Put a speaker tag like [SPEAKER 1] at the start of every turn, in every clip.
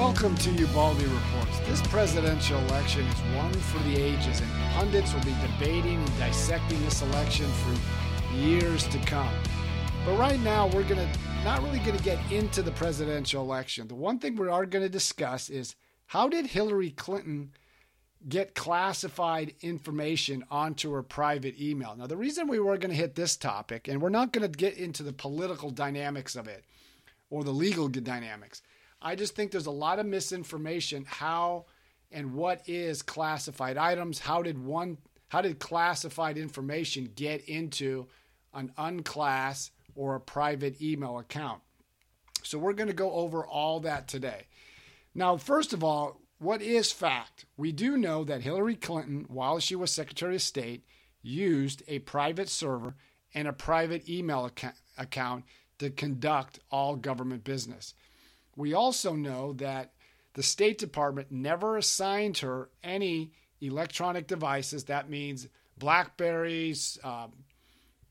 [SPEAKER 1] Welcome to Ubaldi Reports. This presidential election is one for the ages, and pundits will be debating and dissecting this election for years to come. But right now, we're going to not really going to get into the presidential election. The one thing we are going to discuss is how did Hillary Clinton get classified information onto her private email? Now, the reason we were going to hit this topic, and we're not going to get into the political dynamics of it or the legal dynamics. I just think there's a lot of misinformation how and what is classified items. How did one how did classified information get into an unclass or a private email account? So we're going to go over all that today. Now, first of all, what is fact? We do know that Hillary Clinton, while she was Secretary of State, used a private server and a private email account to conduct all government business. We also know that the State Department never assigned her any electronic devices. That means Blackberries, um,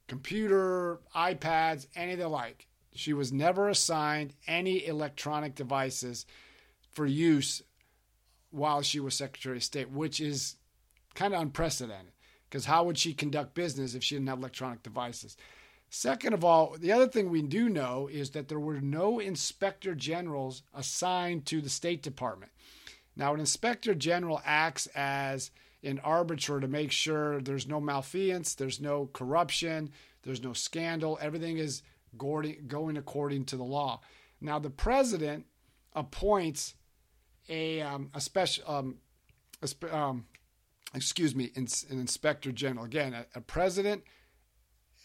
[SPEAKER 1] computer, iPads, any of the like. She was never assigned any electronic devices for use while she was Secretary of State, which is kind of unprecedented. Because how would she conduct business if she didn't have electronic devices? Second of all, the other thing we do know is that there were no inspector generals assigned to the State Department. Now, an inspector general acts as an arbiter to make sure there's no malfeasance, there's no corruption, there's no scandal, everything is going according to the law. Now, the president appoints a, um, a special, um, a, um, excuse me, an inspector general. Again, a, a president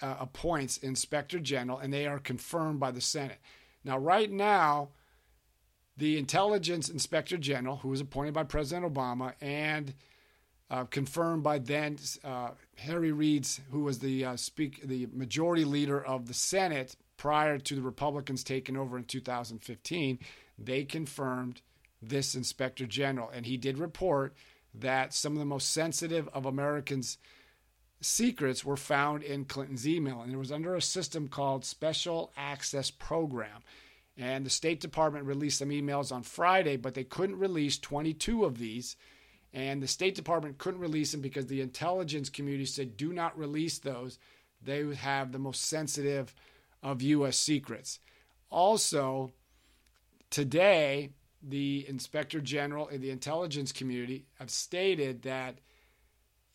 [SPEAKER 1] uh, appoints inspector general, and they are confirmed by the Senate. Now, right now, the intelligence inspector general, who was appointed by President Obama and uh, confirmed by then uh, Harry Reid's, who was the uh, speak the majority leader of the Senate prior to the Republicans taking over in 2015, they confirmed this inspector general, and he did report that some of the most sensitive of Americans' secrets were found in Clinton's email, and it was under a system called Special Access Program. And the State Department released some emails on Friday, but they couldn't release 22 of these. And the State Department couldn't release them because the intelligence community said, do not release those. They have the most sensitive of U.S. secrets. Also, today, the Inspector General and the intelligence community have stated that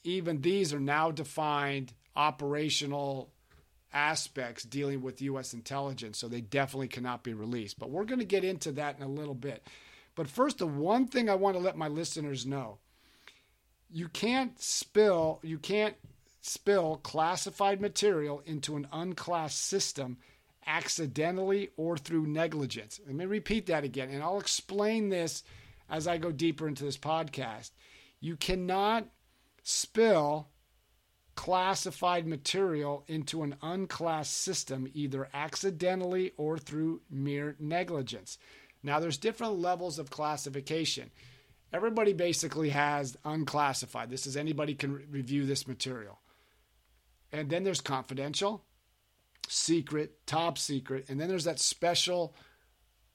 [SPEAKER 1] even these are now defined operational aspects dealing with U.S. intelligence, so they definitely cannot be released. But we're going to get into that in a little bit. But first, the one thing I want to let my listeners know you can't spill, you can't spill classified material into an unclassed system accidentally or through negligence. Let me repeat that again, and I'll explain this as I go deeper into this podcast. You cannot spill classified material into an unclassed system either accidentally or through mere negligence. Now, there's different levels of classification. Everybody basically has unclassified. This is anybody can review this material. And then there's confidential, secret, top secret, and then there's that special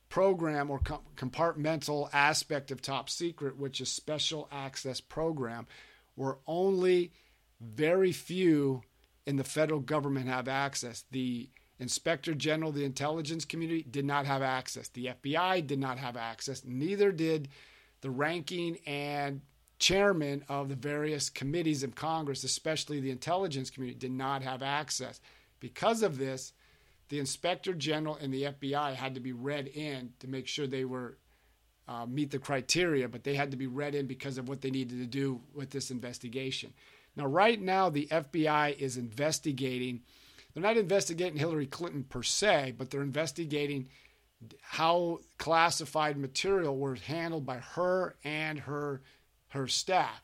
[SPEAKER 1] program or compartmental aspect of top secret, which is special access program, where only very few in the federal government have access. The Inspector General, the intelligence community did not have access. The FBI did not have access. Neither did the ranking and chairman of the various committees of Congress, especially the intelligence community, did not have access. Because of this, the Inspector General and the FBI had to be read in to make sure they were uh, meet the criteria, but they had to be read in because of what they needed to do with this investigation. Now, right now, the FBI is investigating. They're not investigating Hillary Clinton per se, but they're investigating how classified material was handled by her and her her staff.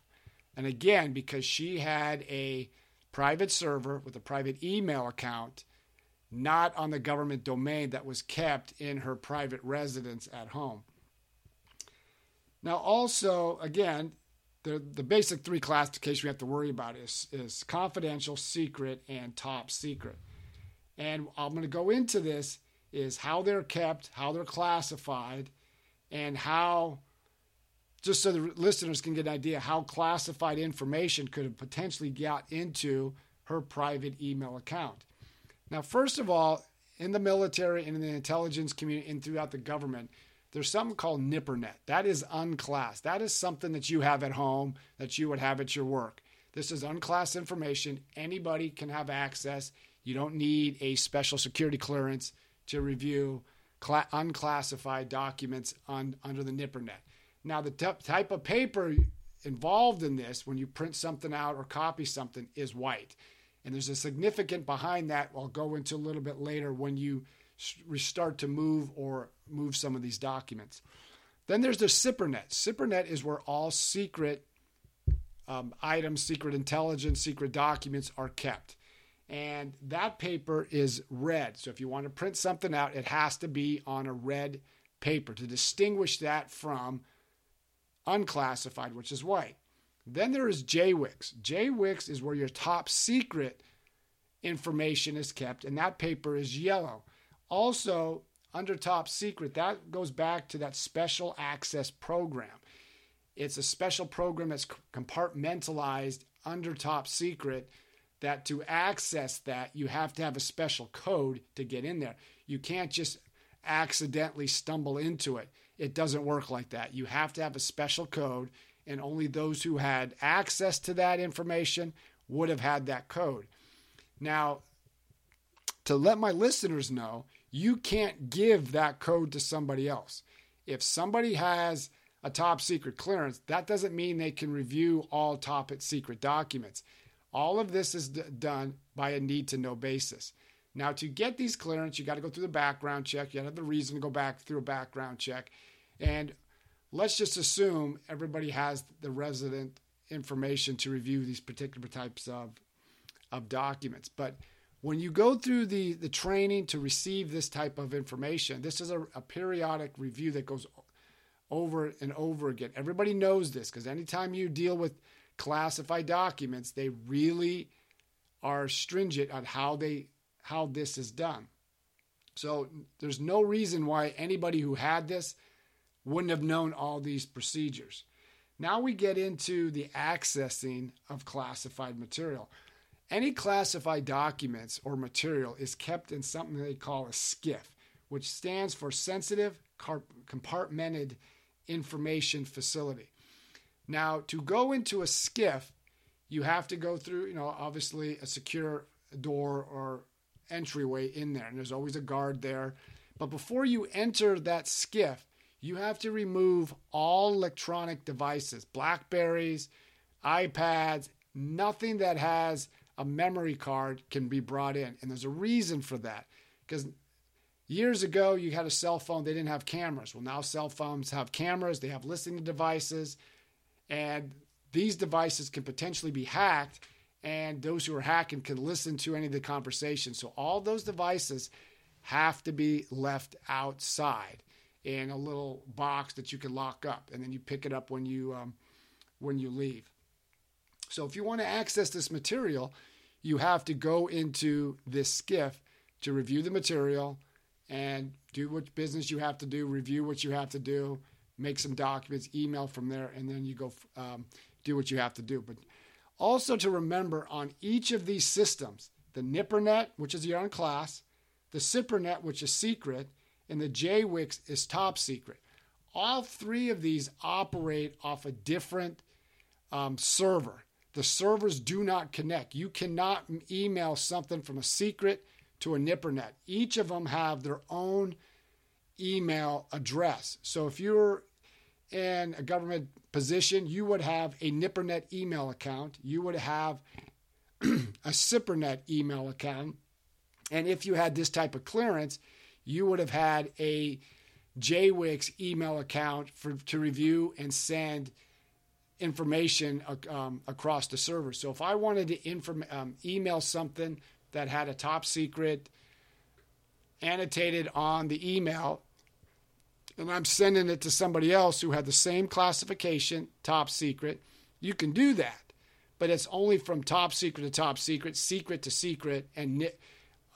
[SPEAKER 1] And again, because she had a private server with a private email account, not on the government domain that was kept in her private residence at home. Now, also, again, the, the basic three classifications we have to worry about is, is confidential, secret, and top secret. And I'm going to go into this is how they're kept, how they're classified, and how, just so the listeners can get an idea how classified information could have potentially got into her private email account. Now, first of all, in the military and in the intelligence community and throughout the government, there's something called NIPRNet. That is unclassed. That is something that you have at home that you would have at your work. This is unclassed information. Anybody can have access. You don't need a special security clearance to review cla- unclassified documents on, under the NIPRNet. Now, the t- type of paper involved in this, when you print something out or copy something, is white. And there's a significant behind that I'll go into a little bit later when you start to move or move some of these documents. Then there's the SIPRNet. SIPRNet is where all secret um, items, secret intelligence, secret documents are kept. And that paper is red. So if you want to print something out, it has to be on a red paper to distinguish that from unclassified, which is white. Then there is JWICS. JWICS is where your top secret information is kept, and that paper is yellow. Also, under top secret, that goes back to that special access program. It's a special program that's compartmentalized under top secret that to access that you have to have a special code to get in there. You can't just accidentally stumble into it. It doesn't work like that. You have to have a special code and only those who had access to that information would have had that code. Now, to let my listeners know, you can't give that code to somebody else. If somebody has a top secret clearance, that doesn't mean they can review all top secret documents. All of this is d- done by a need to know basis. Now, to get these clearance, you got to go through the background check. You have the reason to go back through a background check. And let's just assume everybody has the resident information to review these particular types of, of documents. But when you go through the, the training to receive this type of information, this is a, a periodic review that goes over and over again. Everybody knows this because anytime you deal with classified documents, they really are stringent on how they how this is done. So there's no reason why anybody who had this wouldn't have known all these procedures. Now we get into the accessing of classified material. Any classified documents or material is kept in something they call a SCIF, which stands for Sensitive Compartmented Information Facility. Now, to go into a SCIF, you have to go through, you know, obviously a secure door or entryway in there, and there's always a guard there. But before you enter that SCIF, you have to remove all electronic devices, Blackberries, iPads, nothing that has a memory card can be brought in. And there's a reason for that. Because years ago, you had a cell phone, they didn't have cameras. Well, now cell phones have cameras, they have listening devices, and these devices can potentially be hacked. And those who are hacking can listen to any of the conversations. So, all those devices have to be left outside in a little box that you can lock up, and then you pick it up when you um, when you leave. So if you want to access this material, you have to go into this SCIF to review the material and do what business you have to do, review what you have to do, make some documents, email from there, and then you go um, do what you have to do. But also to remember on each of these systems, the NIPRNet, which is your unclass, the SIPRNet, which is secret, and the JWICS is top secret. All three of these operate off a different um, server. The servers do not connect. You cannot email something from a secret to a NIPRNet. Each of them have their own email address. So if you're in a government position, you would have a NIPRNet email account. You would have a SIPRNet email account. And if you had this type of clearance, you would have had a JWICS email account for to review and send information um, across the server. So if I wanted to inform, um, email something that had a top secret annotated on the email, and I'm sending it to somebody else who had the same classification, top secret, you can do that. But it's only from top secret to top secret, secret to secret, and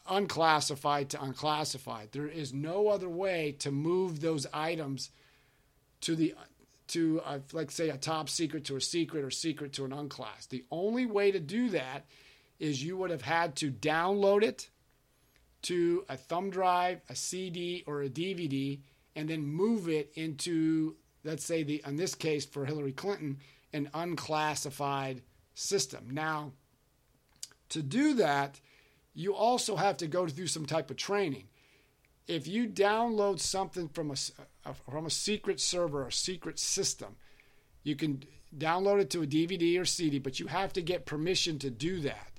[SPEAKER 1] unclassified to unclassified. There is no other way to move those items to the to a, like say a top secret to a secret or secret to an unclass. The only way to do that is you would have had to download it to a thumb drive, a CD, or a DVD, and then move it into, let's say, the in this case for Hillary Clinton, an unclassified system. Now, to do that, you also have to go through some type of training. If you download something from a, a from a secret server, a secret system, you can download it to a DVD or CD, but you have to get permission to do that.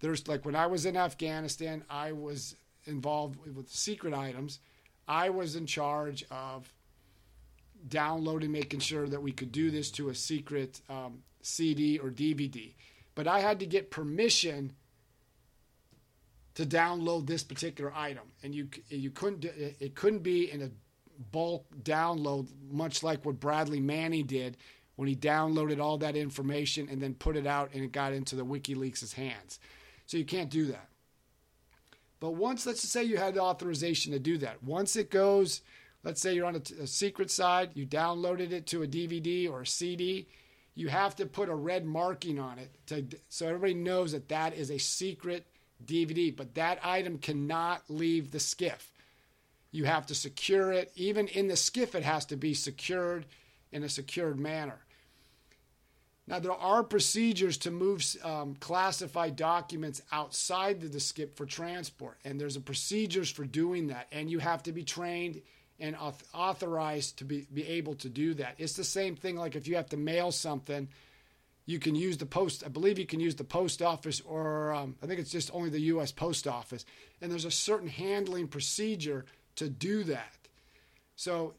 [SPEAKER 1] There's like when I was in Afghanistan, I was involved with secret items. I was in charge of downloading, making sure that we could do this to a secret um, CD or DVD. But I had to get permission to download this particular item, and you you couldn't it couldn't be in a bulk download, much like what Bradley Manning did when he downloaded all that information and then put it out and it got into the WikiLeaks' hands. So you can't do that. But once, let's just say you had the authorization to do that. Once it goes, let's say you're on a, a secret side, you downloaded it to a DVD or a CD, you have to put a red marking on it to, so everybody knows that that is a secret DVD. But that item cannot leave the SCIF. You have to secure it. Even in the SCIF, it has to be secured in a secured manner. Now, there are procedures to move um, classified documents outside the, the SCIF for transport, and there's a procedures for doing that, and you have to be trained and authorized to be, be able to do that. It's the same thing like if you have to mail something, you can use the post, I believe you can use the post office, or um, I think it's just only the U.S. Post Office, and there's a certain handling procedure to do that. So,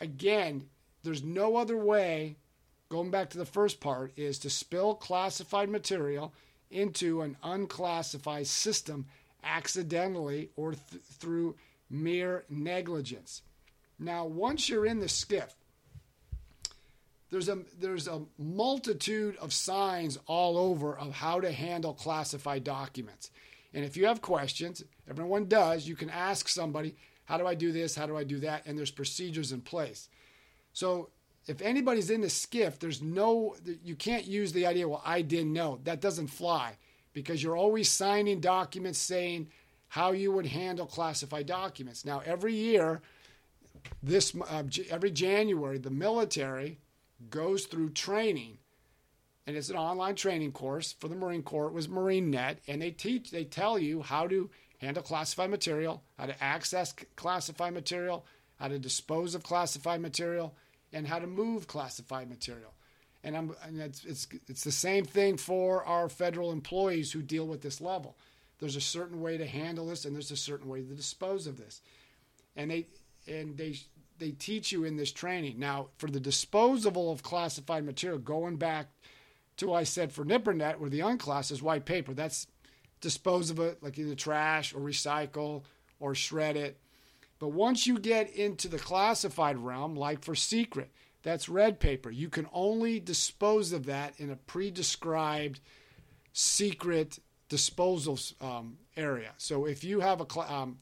[SPEAKER 1] again, there's no other way going back to the first part, is to spill classified material into an unclassified system accidentally or th- through mere negligence. Now, once you're in the SCIF, there's a there's a multitude of signs all over of how to handle classified documents. And if you have questions, everyone does, you can ask somebody, how do I do this? How do I do that? And there's procedures in place. So if anybody's in the SCIF, there's no, you can't use the idea, well, I didn't know. That doesn't fly because you're always signing documents saying how you would handle classified documents. Now, every year, this uh, every January, the military goes through training, and it's an online training course for the Marine Corps. It was MarineNet, and they teach, they tell you how to handle classified material, how to access classified material, how to dispose of classified material and how to move classified material. And, I'm, and it's, it's, it's the same thing for our federal employees who deal with this level. There's a certain way to handle this, and there's a certain way to dispose of this. And they and they they teach you in this training. Now, for the disposal of classified material, going back to I said for NIPRNet, where the unclass is white paper, that's dispose of it like either trash or recycle or shred it but once you get into the classified realm, like for secret, that's red paper. You can only dispose of that in a pre described secret disposal um, area. So if you have a, um,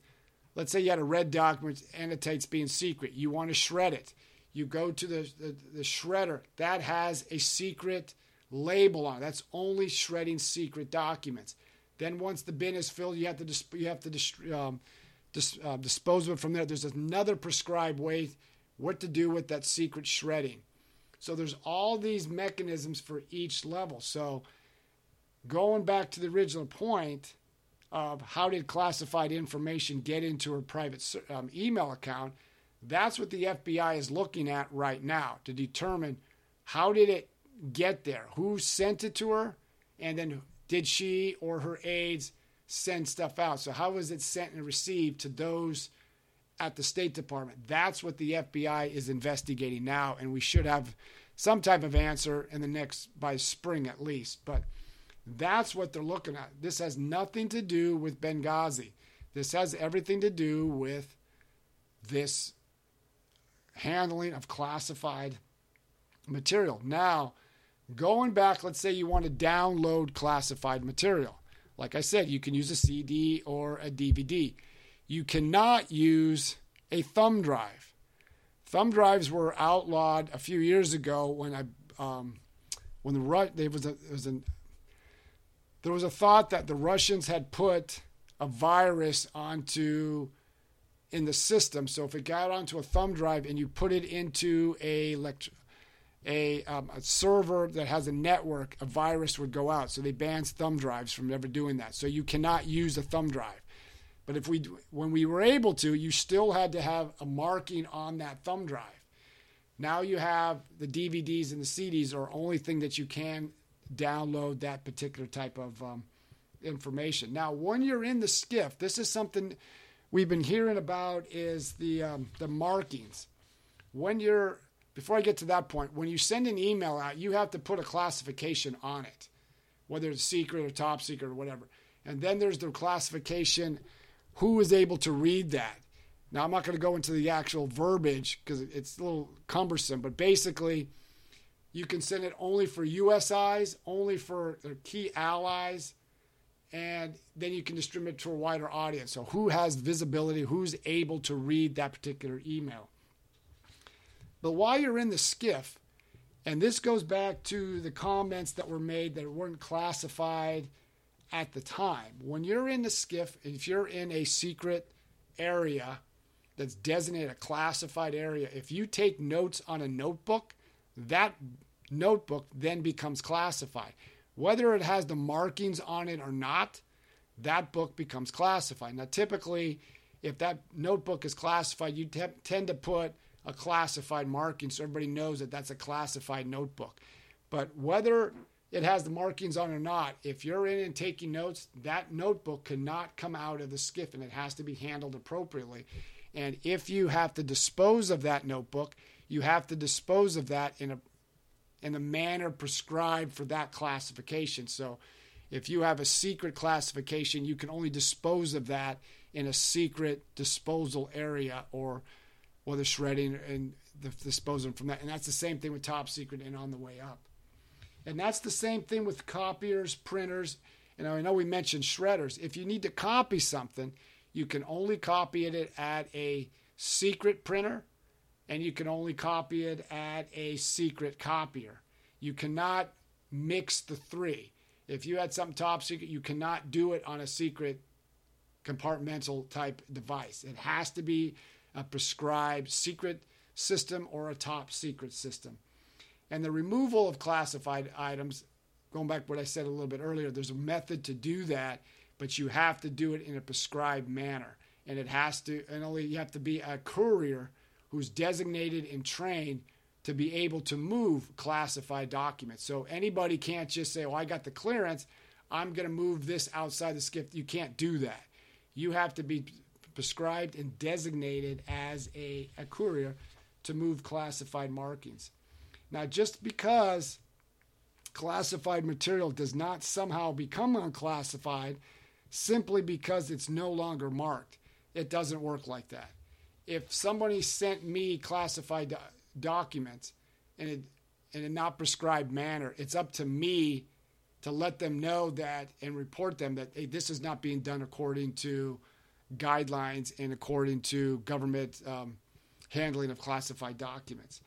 [SPEAKER 1] let's say you had a red document annotates being secret, you want to shred it. You go to the, the, the shredder that has a secret label on it. That's only shredding secret documents. Then once the bin is filled, you have to you have to um, dis, uh, dispose of it from there. There's another prescribed way what to do with that secret shredding. So there's all these mechanisms for each level. So going back to the original point of how did classified information get into her private um, email account, that's what the FBI is looking at right now to determine how did it get there, who sent it to her, and then did she or her aides send stuff out. So how was it sent and received to those at the State Department? That's what the FBI is investigating now, and we should have some type of answer in the next by spring at least. But that's what they're looking at. This has nothing to do with Benghazi. This has everything to do with this handling of classified material. Now, going back, let's say you want to download classified material. Like I said, you can use a CD or a DVD. You cannot use a thumb drive. thumb drives were outlawed a few years ago when I um, when the Ru- was a there was an there was a thought that the Russians had put a virus onto in the system. So if it got onto a thumb drive and you put it into a elect- a, um, a server that has a network, a virus would go out. So they banned thumb drives from ever doing that. So you cannot use a thumb drive. But if we, when we were able to, you still had to have a marking on that thumb drive. Now you have the DVDs and the CDs are only thing that you can download that particular type of um, information. Now, when you're in the SCIF, this is something we've been hearing about is the um, the markings. When you're before I get to that point, when you send an email out, you have to put a classification on it, whether it's secret or top secret or whatever. And then there's the classification who is able to read that. Now, I'm not going to go into the actual verbiage because it's a little cumbersome, but basically, you can send it only for US eyes, only for their key allies, and then you can distribute it to a wider audience. So, who has visibility, who's able to read that particular email? But while you're in the SCIF, and this goes back to the comments that were made that weren't classified at the time. When you're in the SCIF, if you're in a secret area that's designated a classified area, if you take notes on a notebook, that notebook then becomes classified. Whether it has the markings on it or not, that book becomes classified. Now, typically, if that notebook is classified, you te- tend to put a classified marking so everybody knows that that's a classified notebook. But whether it has the markings on or not, if you're in and taking notes, that notebook cannot come out of the SCIF and it has to be handled appropriately. And if you have to dispose of that notebook, you have to dispose of that in a in a manner prescribed for that classification. So if you have a secret classification, you can only dispose of that in a secret disposal area or the shredding and the disposing from that. And that's the same thing with top secret and on the way up. And that's the same thing with copiers, printers. And I know we mentioned shredders. If you need to copy something, you can only copy it at a secret printer and you can only copy it at a secret copier. You cannot mix the three. If you had something top secret, you cannot do it on a secret compartmental type device. It has to be a prescribed secret system or a top secret system. And the removal of classified items, going back to what I said a little bit earlier, there's a method to do that, but you have to do it in a prescribed manner. And it has to, and only you have to be a courier who's designated and trained to be able to move classified documents. So anybody can't just say, well, I got the clearance, I'm going to move this outside the SCIF. You can't do that. You have to be prescribed and designated as a, a courier to move classified markings. Now, just because classified material does not somehow become unclassified simply because it's no longer marked, it doesn't work like that. If somebody sent me classified do- documents in a, in a not prescribed manner, it's up to me to let them know that and report them that hey, this is not being done according to guidelines and according to government um, handling of classified documents.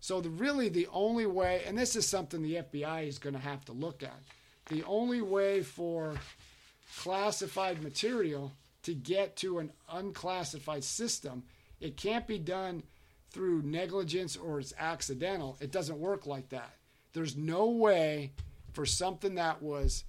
[SPEAKER 1] So, the, really, the only way, and this is something the FBI is going to have to look at, the only way for classified material to get to an unclassified system, it can't be done through negligence or it's accidental. It doesn't work like that. There's no way for something that was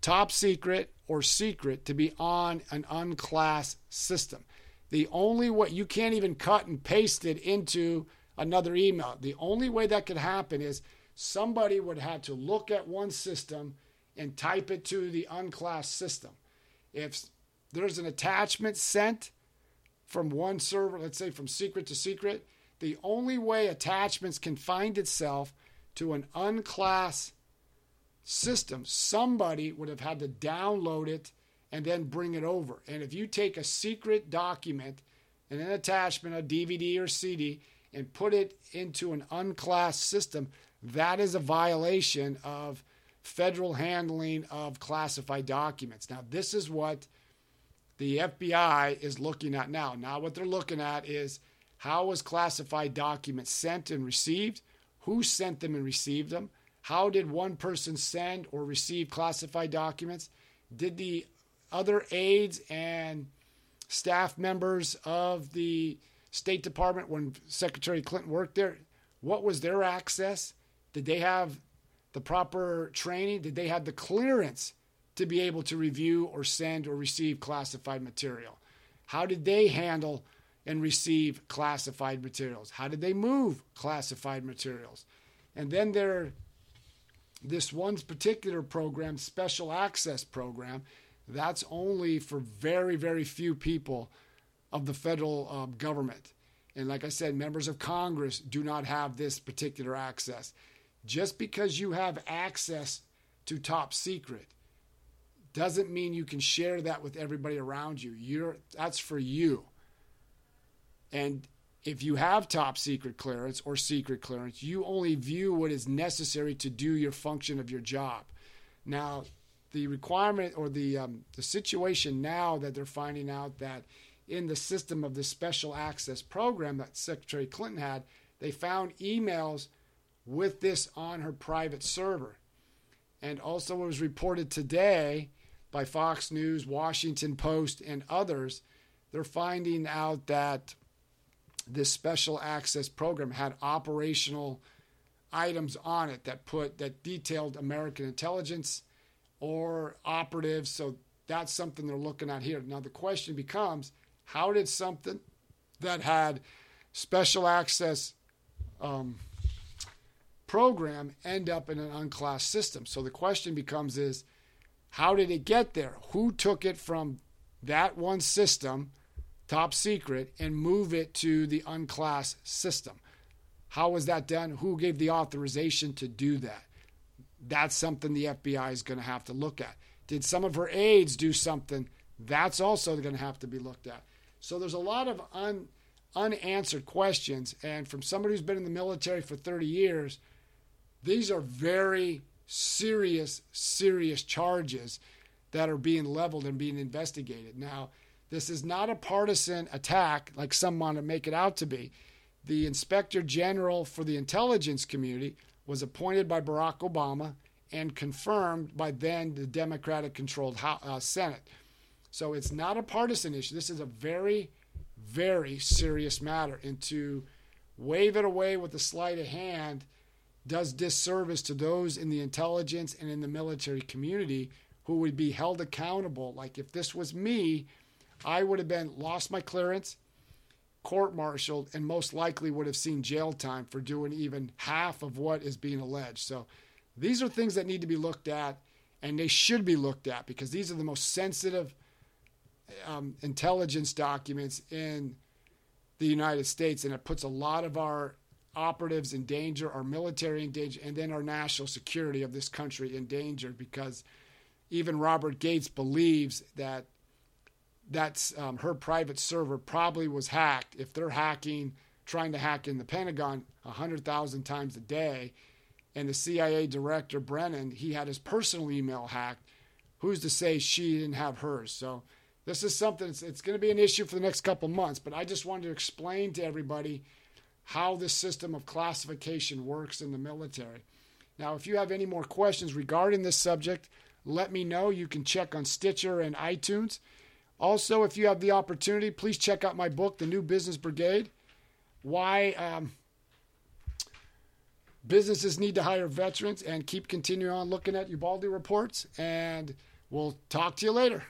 [SPEAKER 1] top secret or secret to be on an unclass system. The only way you can't even cut and paste it into another email. The only way that could happen is somebody would have to look at one system and type it to the unclass system. If there's an attachment sent from one server, let's say from secret to secret, the only way attachments can find itself to an unclassed system, somebody would have had to download it and then bring it over. And if you take a secret document and an attachment, a DVD or CD, and put it into an unclassed system, that is a violation of federal handling of classified documents. Now, this is what the FBI is looking at now. Now, what they're looking at is How was classified documents sent and received? Who sent them and received them? How did one person send or receive classified documents? Did the other aides and staff members of the State Department when Secretary Clinton worked there, what was their access? Did they have the proper training? Did they have the clearance to be able to review or send or receive classified material? How did they handle and receive classified materials? How did they move classified materials? And then there, this one particular program, special access program, that's only for very, very few people of the federal um, government. And like I said, members of Congress do not have this particular access. Just because you have access to top secret doesn't mean you can share that with everybody around you. You're, that's for you. And if you have top secret clearance or secret clearance, you only view what is necessary to do your function of your job. Now, the requirement or the um, the situation now that they're finding out that in the system of the special access program that Secretary Clinton had, they found emails with this on her private server. And also, it was reported today by Fox News, Washington Post, and others. They're finding out that this special access program had operational items on it that put that detailed American intelligence or operatives. So that's something they're looking at here. Now the question becomes how did something that had special access um, program end up in an unclassed system? So the question becomes is how did it get there? Who took it from that one system, top secret, and move it to the unclassed system? How was that done? Who gave the authorization to do that? That's something the FBI is going to have to look at. Did some of her aides do something? That's also going to have to be looked at. So there's a lot of un, unanswered questions. And from somebody who's been in the military for 30 years, these are very serious, serious charges that are being leveled and being investigated. Now, this is not a partisan attack like some want to make it out to be. The inspector general for the intelligence community was appointed by Barack Obama and confirmed by then the Democratic controlled uh, Senate. So it's not a partisan issue. This is a very, very serious matter. And to wave it away with a sleight of hand does disservice to those in the intelligence and in the military community who would be held accountable. Like if this was me, I would have been lost my clearance, court martialed, and most likely would have seen jail time for doing even half of what is being alleged. So these are things that need to be looked at, and they should be looked at because these are the most sensitive um, intelligence documents in the United States, and it puts a lot of our operatives in danger, our military in danger, and then our national security of this country in danger because even Robert Gates believes that that's um, her private server probably was hacked. If they're hacking, trying to hack in the Pentagon 100,000 times a day, and the CIA director, Brennan, he had his personal email hacked, who's to say she didn't have hers? So this is something, it's, it's going to be an issue for the next couple months, but I just wanted to explain to everybody how this system of classification works in the military. Now, if you have any more questions regarding this subject, let me know. You can check on Stitcher and iTunes. Also, if you have the opportunity, please check out my book, The New Business Brigade Why um, Businesses Need to Hire Veterans, and keep continuing on looking at Ubaldi reports. And we'll talk to you later.